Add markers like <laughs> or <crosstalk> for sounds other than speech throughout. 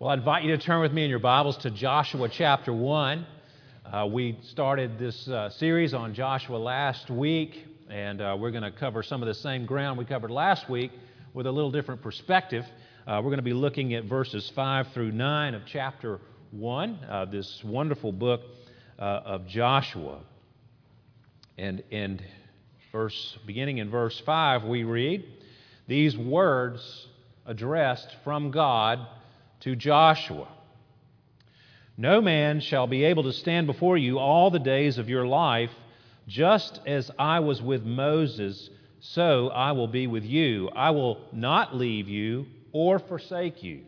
Well, I invite you to turn with me in your Bibles to Joshua chapter 1. Uh, we started this uh, series on Joshua last week, and uh, we're going to cover some of the same ground we covered last week with a little different perspective. Uh, we're going to be looking at verses 5 through 9 of chapter 1, uh, this wonderful book uh, of Joshua. And, and verse, beginning in verse 5, we read these words addressed from God to Joshua No man shall be able to stand before you all the days of your life, just as I was with Moses, so I will be with you. I will not leave you or forsake you.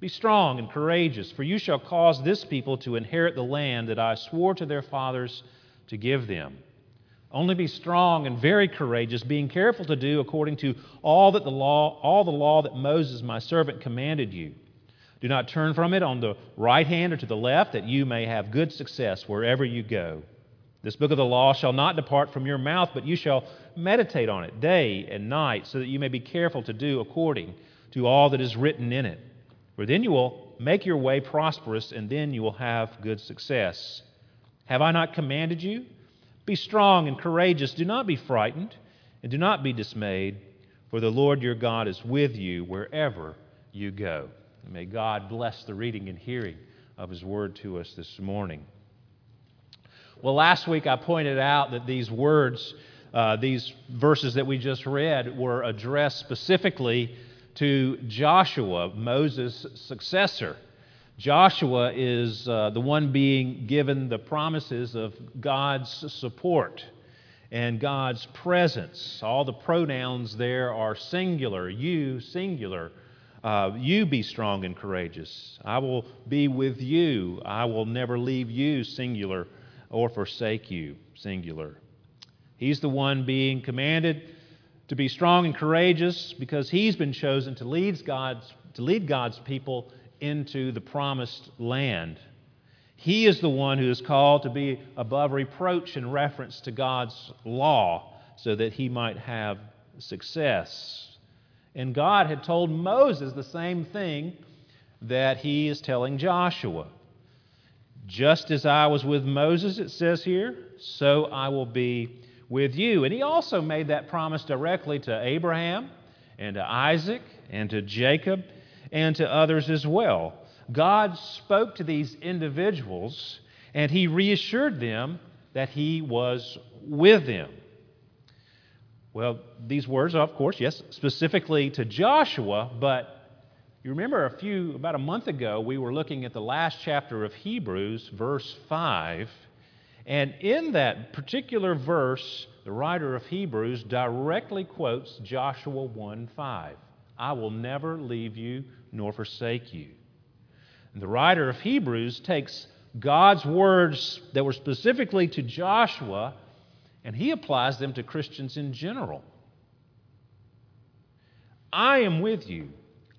Be strong and courageous, for you shall cause this people to inherit the land that I swore to their fathers to give them. Only be strong and very courageous, being careful to do according to all that the law, all the law that Moses my servant commanded you. Do not turn from it on the right hand or to the left, that you may have good success wherever you go. This book of the law shall not depart from your mouth, but you shall meditate on it day and night, so that you may be careful to do according to all that is written in it. For then you will make your way prosperous, and then you will have good success. Have I not commanded you? Be strong and courageous. Do not be frightened, and do not be dismayed, for the Lord your God is with you wherever you go. And may God bless the reading and hearing of his word to us this morning. Well, last week I pointed out that these words, uh, these verses that we just read, were addressed specifically to Joshua, Moses' successor. Joshua is uh, the one being given the promises of God's support and God's presence. All the pronouns there are singular, you, singular. Uh, you be strong and courageous. I will be with you. I will never leave you, singular, or forsake you, singular. He's the one being commanded to be strong and courageous because he's been chosen to lead God's, to lead God's people into the promised land. He is the one who is called to be above reproach in reference to God's law so that he might have success. And God had told Moses the same thing that he is telling Joshua. Just as I was with Moses, it says here, so I will be with you. And he also made that promise directly to Abraham and to Isaac and to Jacob and to others as well. God spoke to these individuals and he reassured them that he was with them. Well, these words, are, of course, yes, specifically to Joshua, but you remember a few, about a month ago, we were looking at the last chapter of Hebrews, verse 5. And in that particular verse, the writer of Hebrews directly quotes Joshua 1 5. I will never leave you nor forsake you. And the writer of Hebrews takes God's words that were specifically to Joshua and he applies them to Christians in general. I am with you.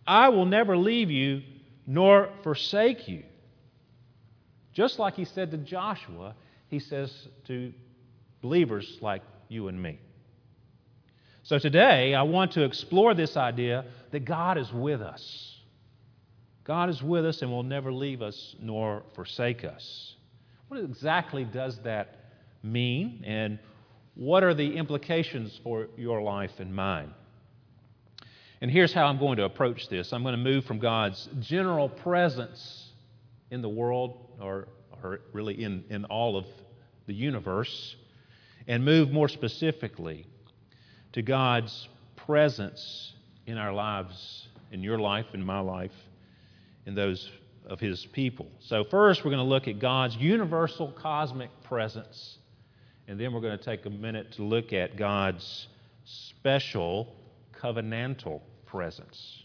I will never leave you nor forsake you. Just like he said to Joshua, he says to believers like you and me. So today, I want to explore this idea that God is with us. God is with us and will never leave us nor forsake us. What exactly does that mean, and what are the implications for your life and mine? And here's how I'm going to approach this I'm going to move from God's general presence in the world, or, or really in, in all of the universe, and move more specifically to God's presence in our lives, in your life, in my life, in those of his people. So, first, we're going to look at God's universal cosmic presence, and then we're going to take a minute to look at God's special covenantal presence.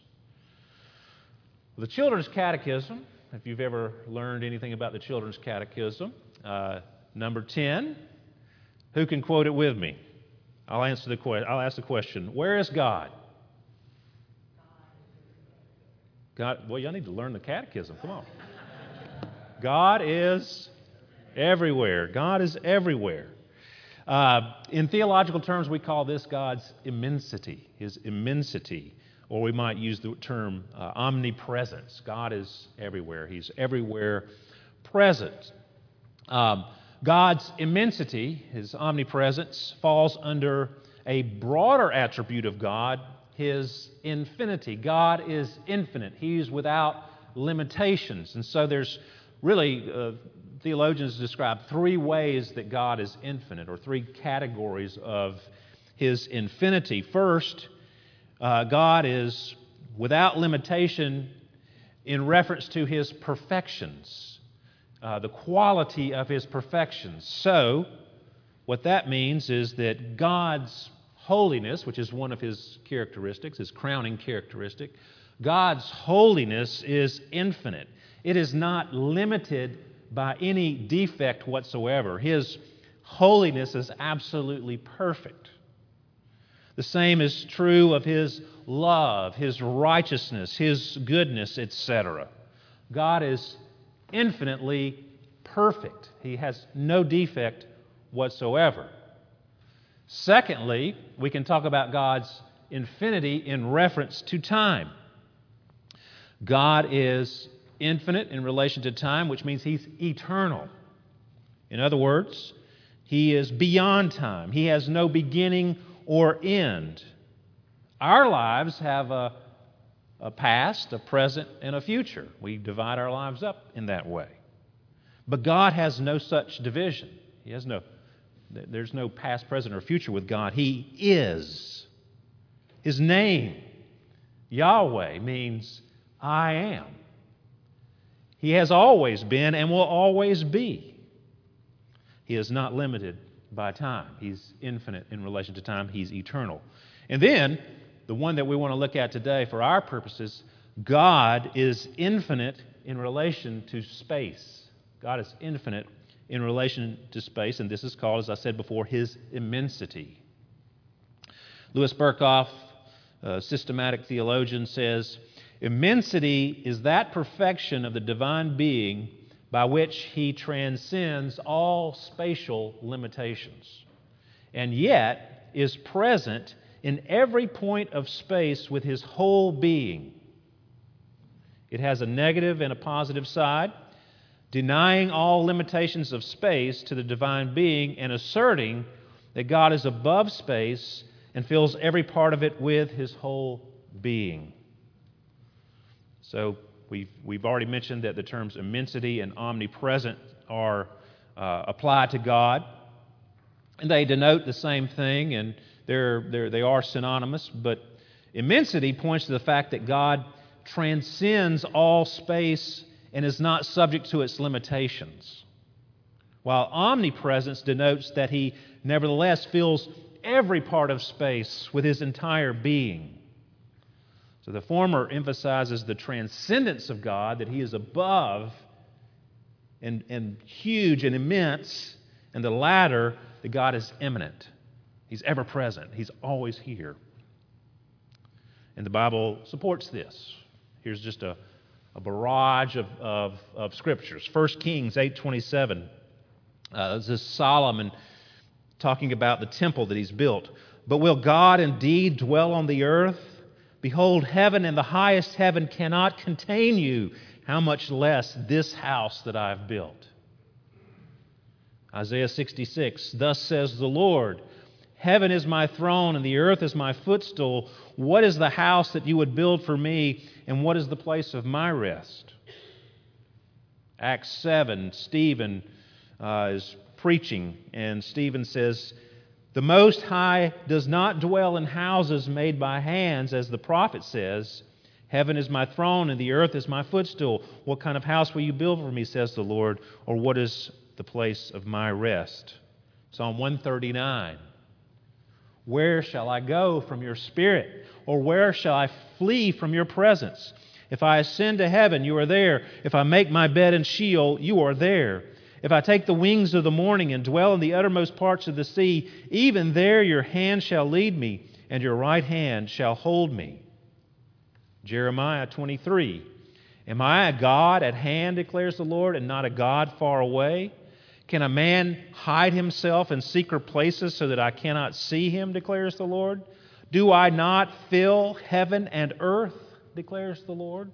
The Children's Catechism, if you've ever learned anything about the Children's Catechism, uh, number 10, who can quote it with me? I'll answer the que- I'll ask the question, where is God? God, well, y'all need to learn the catechism. Come on. God is everywhere. God is everywhere. Uh, in theological terms, we call this God's immensity, his immensity, or we might use the term uh, omnipresence. God is everywhere, He's everywhere present. Um, God's immensity, His omnipresence, falls under a broader attribute of God, His infinity. God is infinite, He's without limitations. And so there's really, uh, theologians describe three ways that God is infinite, or three categories of His infinity. First, uh, God is without limitation in reference to His perfections, uh, the quality of His perfections. So, what that means is that God's holiness, which is one of His characteristics, His crowning characteristic, God's holiness is infinite. It is not limited by any defect whatsoever. His holiness is absolutely perfect. The same is true of His love, His righteousness, His goodness, etc. God is infinitely perfect, He has no defect whatsoever. Secondly, we can talk about God's infinity in reference to time. God is infinite in relation to time, which means He's eternal. In other words, He is beyond time, He has no beginning or end. Our lives have a, a past, a present, and a future. We divide our lives up in that way. But God has no such division. He has no, there's no past, present, or future with God. He is. His name, Yahweh, means I am. He has always been and will always be. He is not limited by time. He's infinite in relation to time. He's eternal. And then, the one that we want to look at today for our purposes, God is infinite in relation to space. God is infinite in relation to space, and this is called, as I said before, His immensity. Louis Berkhof, a systematic theologian, says Immensity is that perfection of the divine being by which he transcends all spatial limitations, and yet is present in every point of space with his whole being. It has a negative and a positive side, denying all limitations of space to the divine being and asserting that God is above space and fills every part of it with his whole being. So we've, we've already mentioned that the terms immensity and omnipresent are uh, applied to God. And they denote the same thing, and they're, they're, they are synonymous. But immensity points to the fact that God transcends all space and is not subject to its limitations. While omnipresence denotes that he nevertheless fills every part of space with his entire being. So the former emphasizes the transcendence of God, that He is above and, and huge and immense, and the latter, that God is immanent. He's ever present, He's always here. And the Bible supports this. Here's just a, a barrage of, of, of scriptures. 1 Kings 8.27. Uh, this is Solomon talking about the temple that he's built. But will God indeed dwell on the earth? Behold, heaven and the highest heaven cannot contain you. How much less this house that I have built? Isaiah 66 Thus says the Lord Heaven is my throne, and the earth is my footstool. What is the house that you would build for me, and what is the place of my rest? Acts 7, Stephen uh, is preaching, and Stephen says, the Most High does not dwell in houses made by hands, as the prophet says. Heaven is my throne, and the earth is my footstool. What kind of house will you build for me, says the Lord? Or what is the place of my rest? Psalm 139. Where shall I go from your spirit? Or where shall I flee from your presence? If I ascend to heaven, you are there. If I make my bed in Sheol, you are there. If I take the wings of the morning and dwell in the uttermost parts of the sea, even there your hand shall lead me, and your right hand shall hold me. Jeremiah 23. Am I a God at hand, declares the Lord, and not a God far away? Can a man hide himself in secret places so that I cannot see him, declares the Lord? Do I not fill heaven and earth? declares the Lord.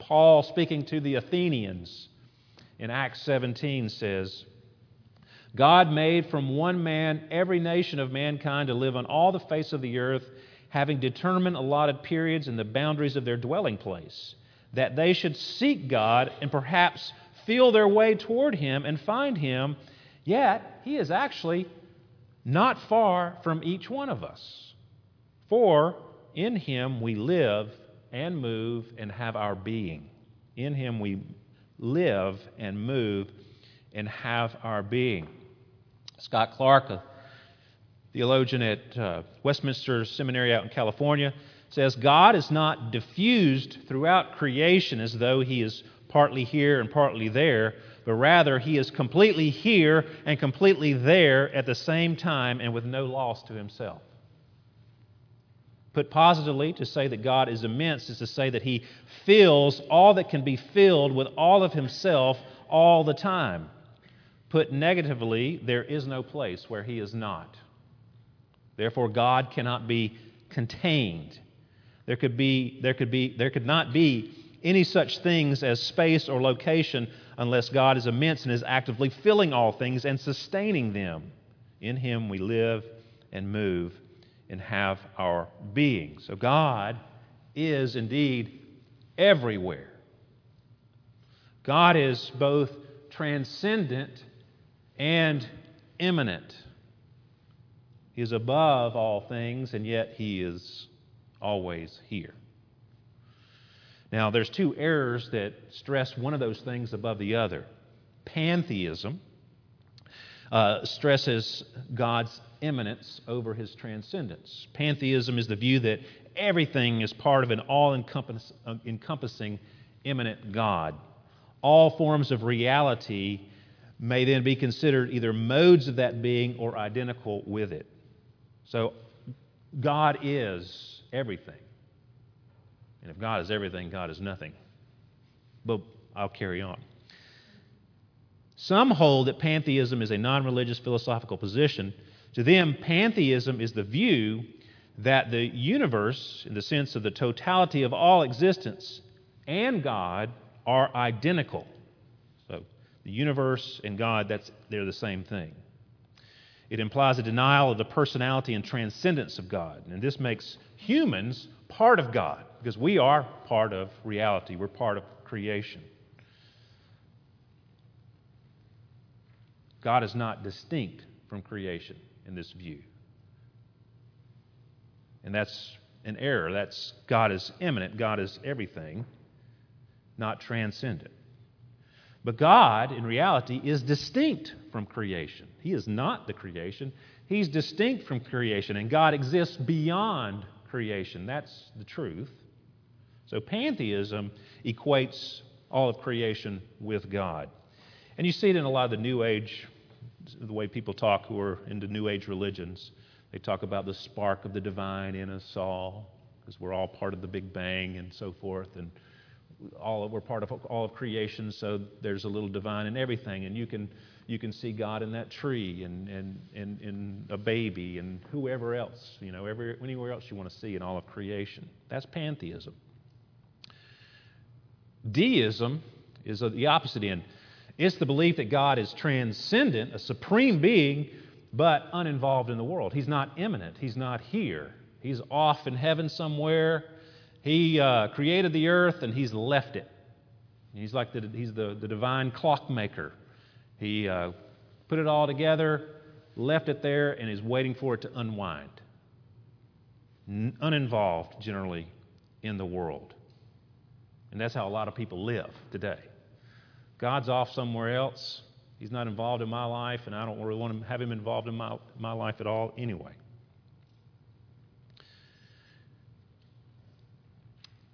Paul, speaking to the Athenians in Acts 17, says, God made from one man every nation of mankind to live on all the face of the earth, having determined allotted periods and the boundaries of their dwelling place, that they should seek God and perhaps feel their way toward Him and find Him, yet He is actually not far from each one of us. For in Him we live and move and have our being. In Him we live and move and have our being. Scott Clark, a theologian at uh, Westminster Seminary out in California, says God is not diffused throughout creation as though He is partly here and partly there, but rather He is completely here and completely there at the same time and with no loss to Himself. Put positively, to say that God is immense is to say that He fills all that can be filled with all of Himself all the time. Put negatively, there is no place where He is not. Therefore, God cannot be contained. There could, be, there, could be, there could not be any such things as space or location unless God is immense and is actively filling all things and sustaining them. In Him we live and move and have our being. So God is indeed everywhere. God is both transcendent and immanent. He is above all things, and yet He is always here. Now, there's two errors that stress one of those things above the other. Pantheism uh, stresses God's immanence over his transcendence. Pantheism is the view that everything is part of an all encompassing immanent God. All forms of reality may then be considered either modes of that being or identical with it. So, God is everything. And if God is everything, God is nothing. But I'll carry on. Some hold that pantheism is a non religious philosophical position to them, pantheism is the view that the universe, in the sense of the totality of all existence, and God are identical. So, the universe and God, that's, they're the same thing. It implies a denial of the personality and transcendence of God. And this makes humans part of God because we are part of reality, we're part of creation. God is not distinct from creation in this view. And that's an error. That's God is immanent, God is everything, not transcendent. But God, in reality, is distinct from creation. He is not the creation, He's distinct from creation, and God exists beyond creation. That's the truth. So pantheism equates all of creation with God. And you see it in a lot of the New Age the way people talk who are into New Age religions. They talk about the spark of the divine in us all, because we're all part of the Big Bang and so forth, and all we're part of all of creation. So there's a little divine in everything, and you can you can see God in that tree and and and in a baby and whoever else, you know, every, anywhere else you want to see in all of creation. That's pantheism. Deism is the opposite end. It's the belief that God is transcendent, a supreme being, but uninvolved in the world. He's not immanent, He's not here. He's off in heaven somewhere. He uh, created the earth and He's left it. He's like the, he's the, the divine clockmaker. He uh, put it all together, left it there, and is waiting for it to unwind. N- uninvolved, generally, in the world. And that's how a lot of people live today. God's off somewhere else. He's not involved in my life, and I don't really want to have him involved in my, my life at all anyway.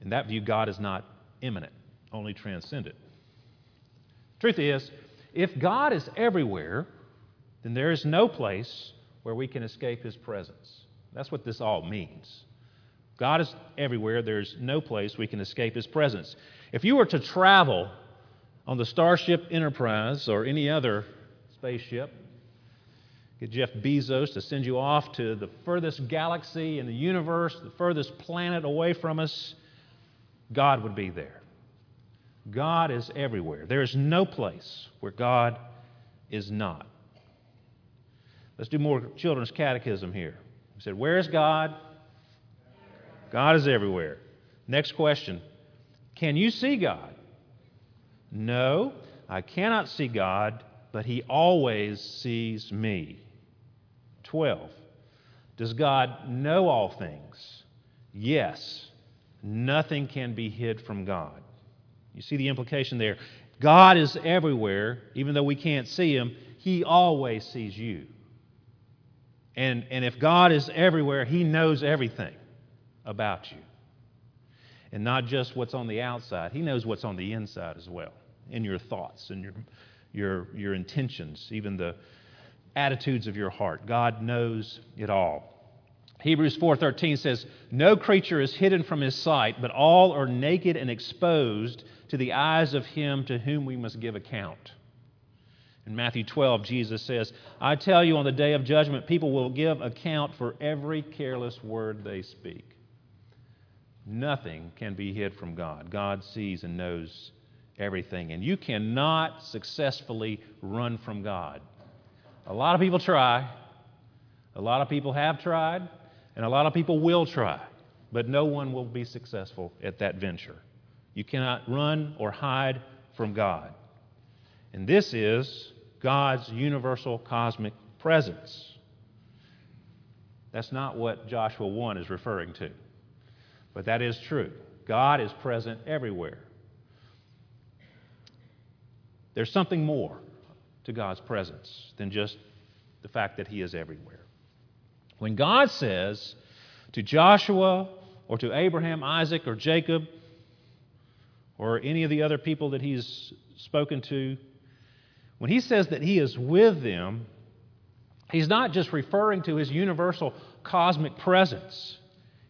In that view, God is not immanent, only transcendent. Truth is, if God is everywhere, then there is no place where we can escape his presence. That's what this all means. God is everywhere. There's no place we can escape his presence. If you were to travel on the Starship Enterprise or any other spaceship, get Jeff Bezos to send you off to the furthest galaxy in the universe, the furthest planet away from us, God would be there. God is everywhere. There is no place where God is not. Let's do more children's catechism here. We said, Where is God? God is everywhere. Next question Can you see God? No, I cannot see God, but He always sees me. 12. Does God know all things? Yes. Nothing can be hid from God. You see the implication there. God is everywhere, even though we can't see Him, He always sees you. And, and if God is everywhere, He knows everything about you. And not just what's on the outside, He knows what's on the inside as well, in your thoughts and your, your, your intentions, even the attitudes of your heart. God knows it all. Hebrews 4:13 says, "No creature is hidden from his sight, but all are naked and exposed to the eyes of him to whom we must give account." In Matthew 12, Jesus says, I tell you, on the day of judgment, people will give account for every careless word they speak. Nothing can be hid from God. God sees and knows everything. And you cannot successfully run from God. A lot of people try, a lot of people have tried, and a lot of people will try, but no one will be successful at that venture. You cannot run or hide from God. And this is God's universal cosmic presence. That's not what Joshua 1 is referring to, but that is true. God is present everywhere. There's something more to God's presence than just the fact that He is everywhere. When God says to Joshua or to Abraham, Isaac, or Jacob, or any of the other people that He's spoken to, when he says that he is with them, he's not just referring to his universal cosmic presence.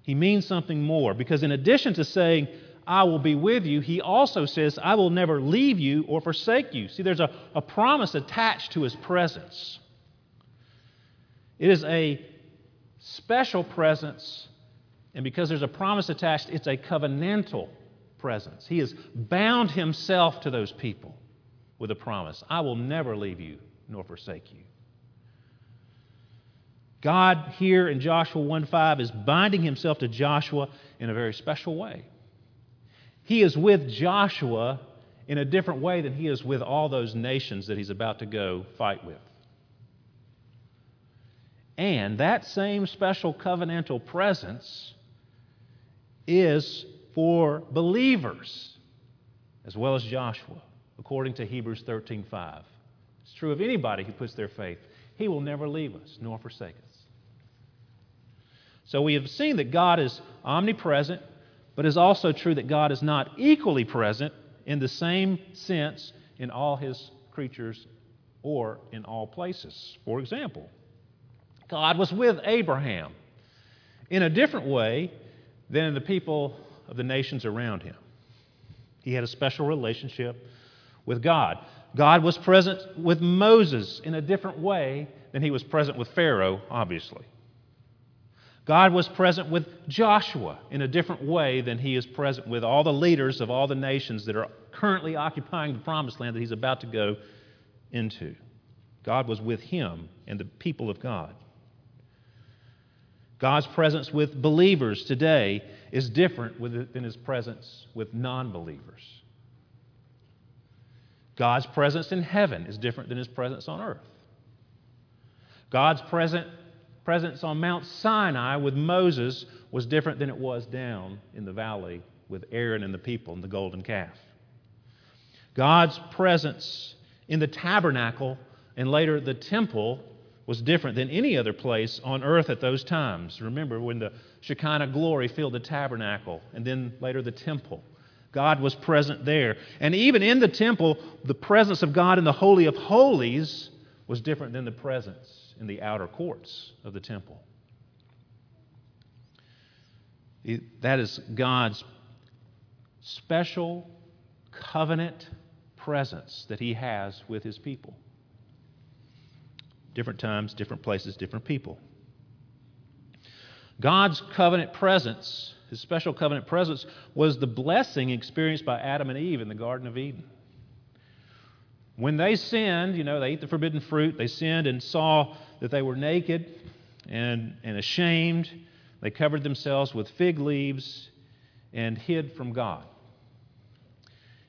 He means something more because, in addition to saying, I will be with you, he also says, I will never leave you or forsake you. See, there's a, a promise attached to his presence. It is a special presence, and because there's a promise attached, it's a covenantal presence. He has bound himself to those people with a promise I will never leave you nor forsake you. God here in Joshua 1:5 is binding himself to Joshua in a very special way. He is with Joshua in a different way than he is with all those nations that he's about to go fight with. And that same special covenantal presence is for believers as well as Joshua according to Hebrews 13:5. It's true of anybody who puts their faith. He will never leave us nor forsake us. So we have seen that God is omnipresent, but it's also true that God is not equally present in the same sense in all his creatures or in all places. For example, God was with Abraham in a different way than the people of the nations around him. He had a special relationship with God. God was present with Moses in a different way than he was present with Pharaoh, obviously. God was present with Joshua in a different way than he is present with all the leaders of all the nations that are currently occupying the promised land that he's about to go into. God was with him and the people of God. God's presence with believers today is different than his presence with non believers. God's presence in heaven is different than his presence on earth. God's present, presence on Mount Sinai with Moses was different than it was down in the valley with Aaron and the people and the golden calf. God's presence in the tabernacle and later the temple was different than any other place on earth at those times. Remember when the Shekinah glory filled the tabernacle and then later the temple. God was present there. And even in the temple, the presence of God in the Holy of Holies was different than the presence in the outer courts of the temple. That is God's special covenant presence that He has with His people. Different times, different places, different people. God's covenant presence, his special covenant presence, was the blessing experienced by Adam and Eve in the Garden of Eden. When they sinned, you know, they ate the forbidden fruit, they sinned and saw that they were naked and, and ashamed. They covered themselves with fig leaves and hid from God.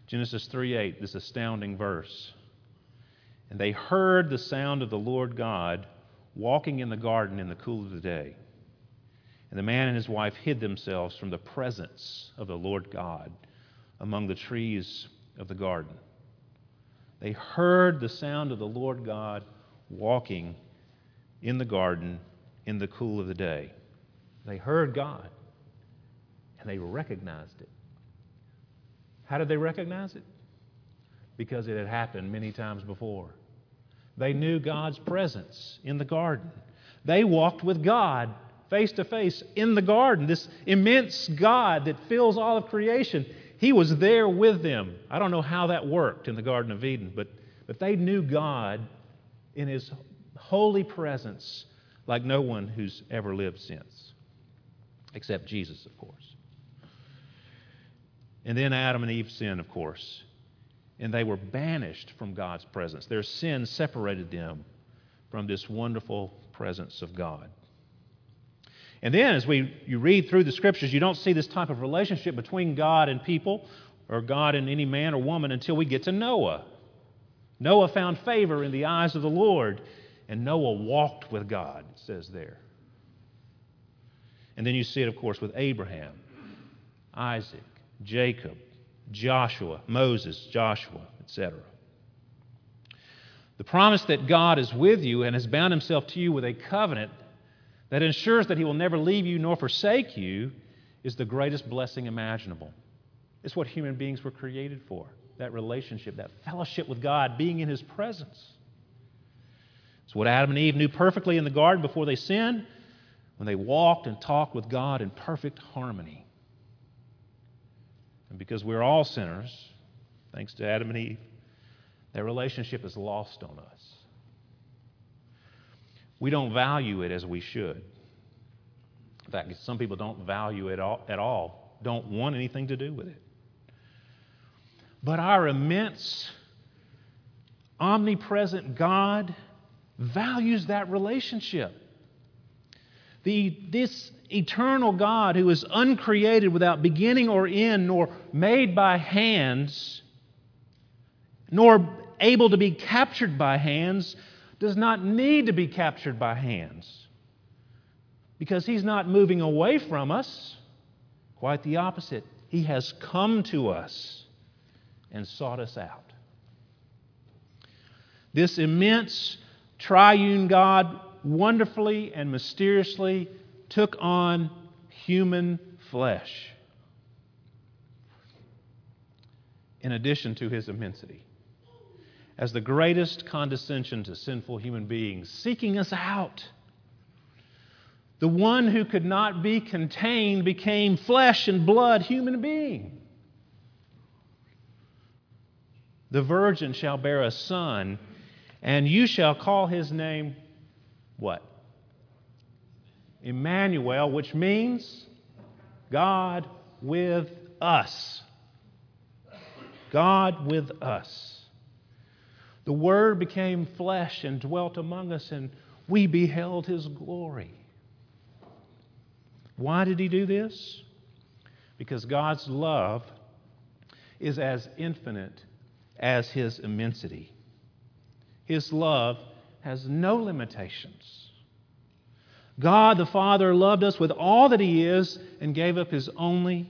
Genesis 3 8, this astounding verse. And they heard the sound of the Lord God walking in the garden in the cool of the day. And the man and his wife hid themselves from the presence of the Lord God among the trees of the garden. They heard the sound of the Lord God walking in the garden in the cool of the day. They heard God and they recognized it. How did they recognize it? Because it had happened many times before. They knew God's presence in the garden. They walked with God face to face in the garden, this immense God that fills all of creation. He was there with them. I don't know how that worked in the Garden of Eden, but, but they knew God in His holy presence like no one who's ever lived since, except Jesus, of course. And then Adam and Eve sinned, of course, and they were banished from God's presence. Their sin separated them from this wonderful presence of God. And then, as we, you read through the scriptures, you don't see this type of relationship between God and people, or God and any man or woman, until we get to Noah. Noah found favor in the eyes of the Lord, and Noah walked with God, it says there. And then you see it, of course, with Abraham, Isaac, Jacob, Joshua, Moses, Joshua, etc. The promise that God is with you and has bound himself to you with a covenant that ensures that he will never leave you nor forsake you is the greatest blessing imaginable. It's what human beings were created for that relationship, that fellowship with God, being in his presence. It's what Adam and Eve knew perfectly in the garden before they sinned when they walked and talked with God in perfect harmony. And because we're all sinners, thanks to Adam and Eve, that relationship is lost on us. We don't value it as we should. In fact, some people don't value it at all, don't want anything to do with it. But our immense, omnipresent God values that relationship. The, this eternal God who is uncreated without beginning or end, nor made by hands, nor able to be captured by hands, does not need to be captured by hands because he's not moving away from us. Quite the opposite. He has come to us and sought us out. This immense triune God wonderfully and mysteriously took on human flesh in addition to his immensity as the greatest condescension to sinful human beings, seeking us out. The one who could not be contained became flesh and blood human being. The virgin shall bear a son, and you shall call his name what? Emmanuel, which means God with us. God with us. The Word became flesh and dwelt among us, and we beheld His glory. Why did He do this? Because God's love is as infinite as His immensity. His love has no limitations. God the Father loved us with all that He is and gave up His only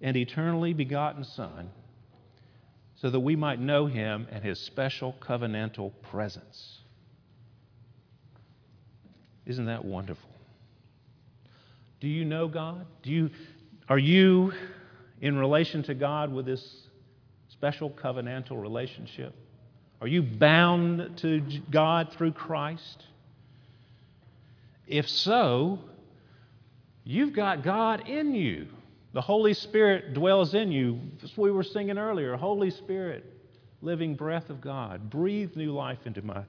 and eternally begotten Son so that we might know him and his special covenantal presence. Isn't that wonderful? Do you know God? Do you, are you in relation to God with this special covenantal relationship? Are you bound to God through Christ? If so, you've got God in you. The Holy Spirit dwells in you. That's what we were singing earlier. Holy Spirit, living breath of God, breathe new life into my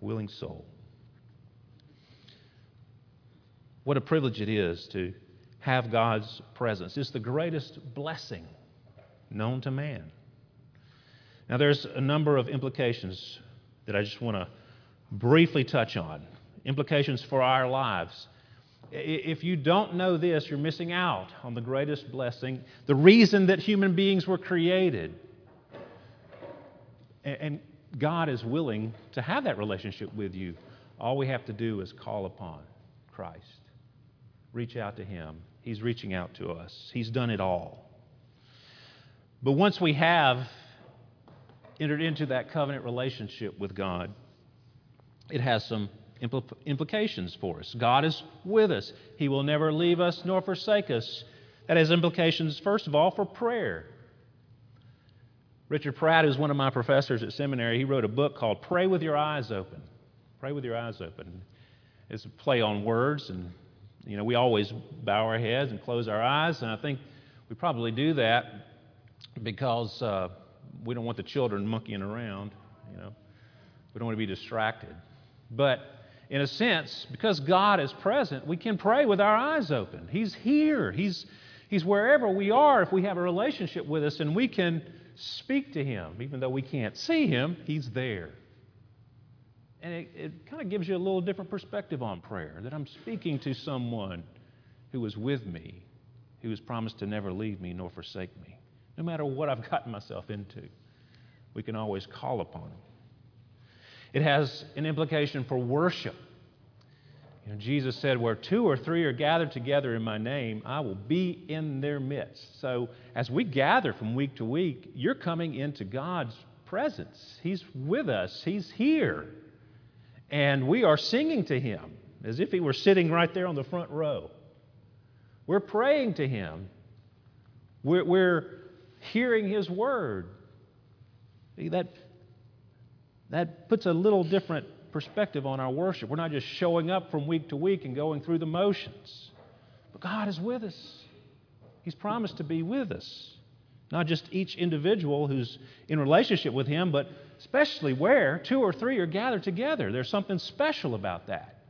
willing soul. What a privilege it is to have God's presence. It's the greatest blessing known to man. Now, there's a number of implications that I just want to briefly touch on. Implications for our lives. If you don't know this, you're missing out on the greatest blessing, the reason that human beings were created. And God is willing to have that relationship with you. All we have to do is call upon Christ, reach out to Him. He's reaching out to us, He's done it all. But once we have entered into that covenant relationship with God, it has some impl- implications for us. God is with us, He will never leave us nor forsake us. That has implications, first of all, for prayer. Richard Pratt, who's one of my professors at seminary, he wrote a book called Pray with Your Eyes Open. Pray with Your Eyes Open. It's a play on words, and you know, we always bow our heads and close our eyes, and I think we probably do that because uh, we don't want the children monkeying around. You know, we don't want to be distracted. But in a sense, because God is present, we can pray with our eyes open. He's here. He's He's wherever we are if we have a relationship with us, and we can speak to Him. Even though we can't see Him, He's there. And it, it kind of gives you a little different perspective on prayer that I'm speaking to someone who is with me, who has promised to never leave me nor forsake me no matter what I've <laughs> gotten myself into. We can always call upon Him. It has an implication for worship. You know, Jesus said, Where two or three are gathered together in my name, I will be in their midst. So as we gather from week to week, you're coming into God's presence. He's with us, He's here. And we are singing to Him as if He were sitting right there on the front row. We're praying to Him. We're, we're hearing His word. That, that puts a little different perspective on our worship. We're not just showing up from week to week and going through the motions. But God is with us. He's promised to be with us. Not just each individual who's in relationship with Him, but especially where two or three are gathered together. There's something special about that.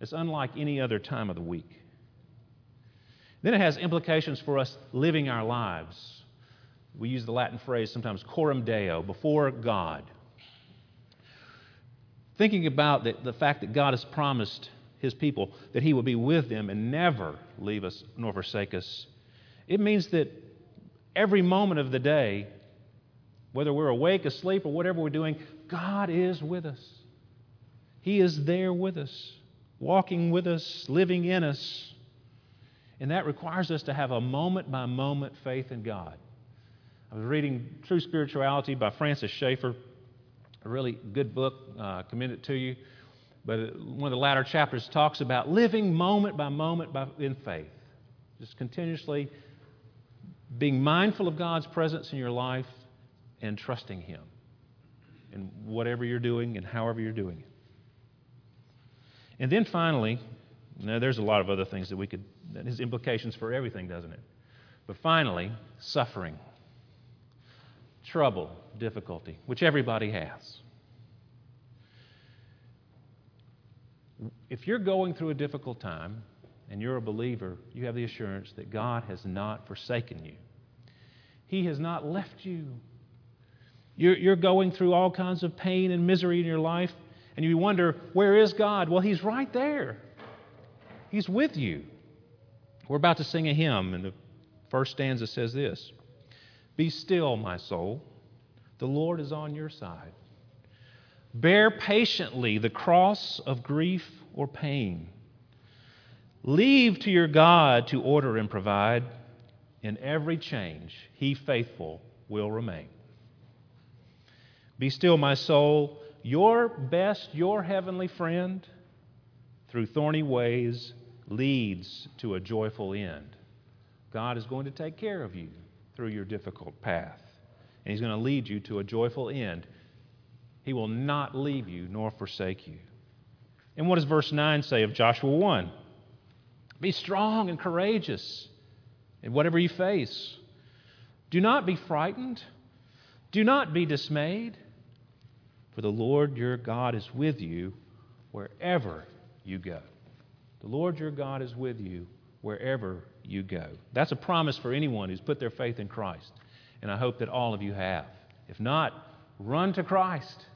It's unlike any other time of the week. Then it has implications for us living our lives we use the Latin phrase sometimes, coram deo, before God. Thinking about the, the fact that God has promised his people that he will be with them and never leave us nor forsake us, it means that every moment of the day, whether we're awake, asleep, or whatever we're doing, God is with us. He is there with us, walking with us, living in us. And that requires us to have a moment by moment faith in God. I was reading True Spirituality by Francis Schaeffer, a really good book. Uh, commend it to you. But one of the latter chapters talks about living moment by moment by, in faith, just continuously being mindful of God's presence in your life and trusting Him in whatever you're doing and however you're doing it. And then finally, now there's a lot of other things that we could, that has implications for everything, doesn't it? But finally, suffering trouble, difficulty, which everybody has. If you're going through a difficult time and you're a believer, you have the assurance that God has not forsaken you. He has not left you. You're, you're going through all kinds of pain and misery in your life, and you wonder, where is God? Well, He's right there. He's with you. We're about to sing a hymn, and the first stanza says this be still, my soul. The Lord is on your side. Bear patiently the cross of grief or pain. Leave to your God to order and provide. In every change, He faithful will remain. Be still, my soul. Your best, your heavenly friend, through thorny ways, leads to a joyful end. God is going to take care of you through your difficult path. And He's going to lead you to a joyful end. He will not leave you nor forsake you. And what does verse 9 say of Joshua 1? Be strong and courageous in whatever you face. Do not be frightened. Do not be dismayed. for the Lord your God is with you wherever you go. The Lord your God is with you wherever you go. That's a promise for anyone who's put their faith in Christ, and I hope that all of you have. If not, run to Christ.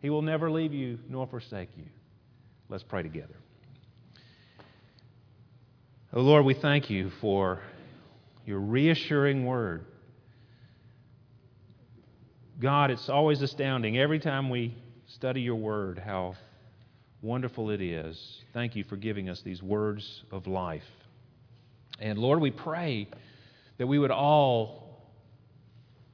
He will never leave you nor forsake you. Let's pray together. Oh Lord, we thank you for your reassuring word. God, it's always astounding every time we study your word how wonderful it is. Thank you for giving us these words of life. And Lord, we pray that we would all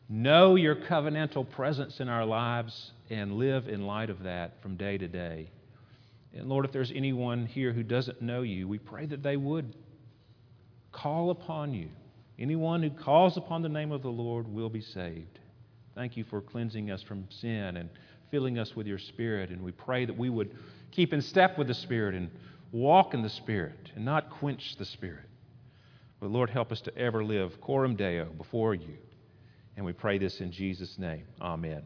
know your covenantal presence in our lives and live in light of that from day to day. And Lord, if there's anyone here who doesn't know you, we pray that they would call upon you. Anyone who calls upon the name of the Lord will be saved. Thank you for cleansing us from sin and filling us with your Spirit. And we pray that we would keep in step with the Spirit and walk in the Spirit and not quench the Spirit. But Lord, help us to ever live coram deo before you. And we pray this in Jesus' name. Amen.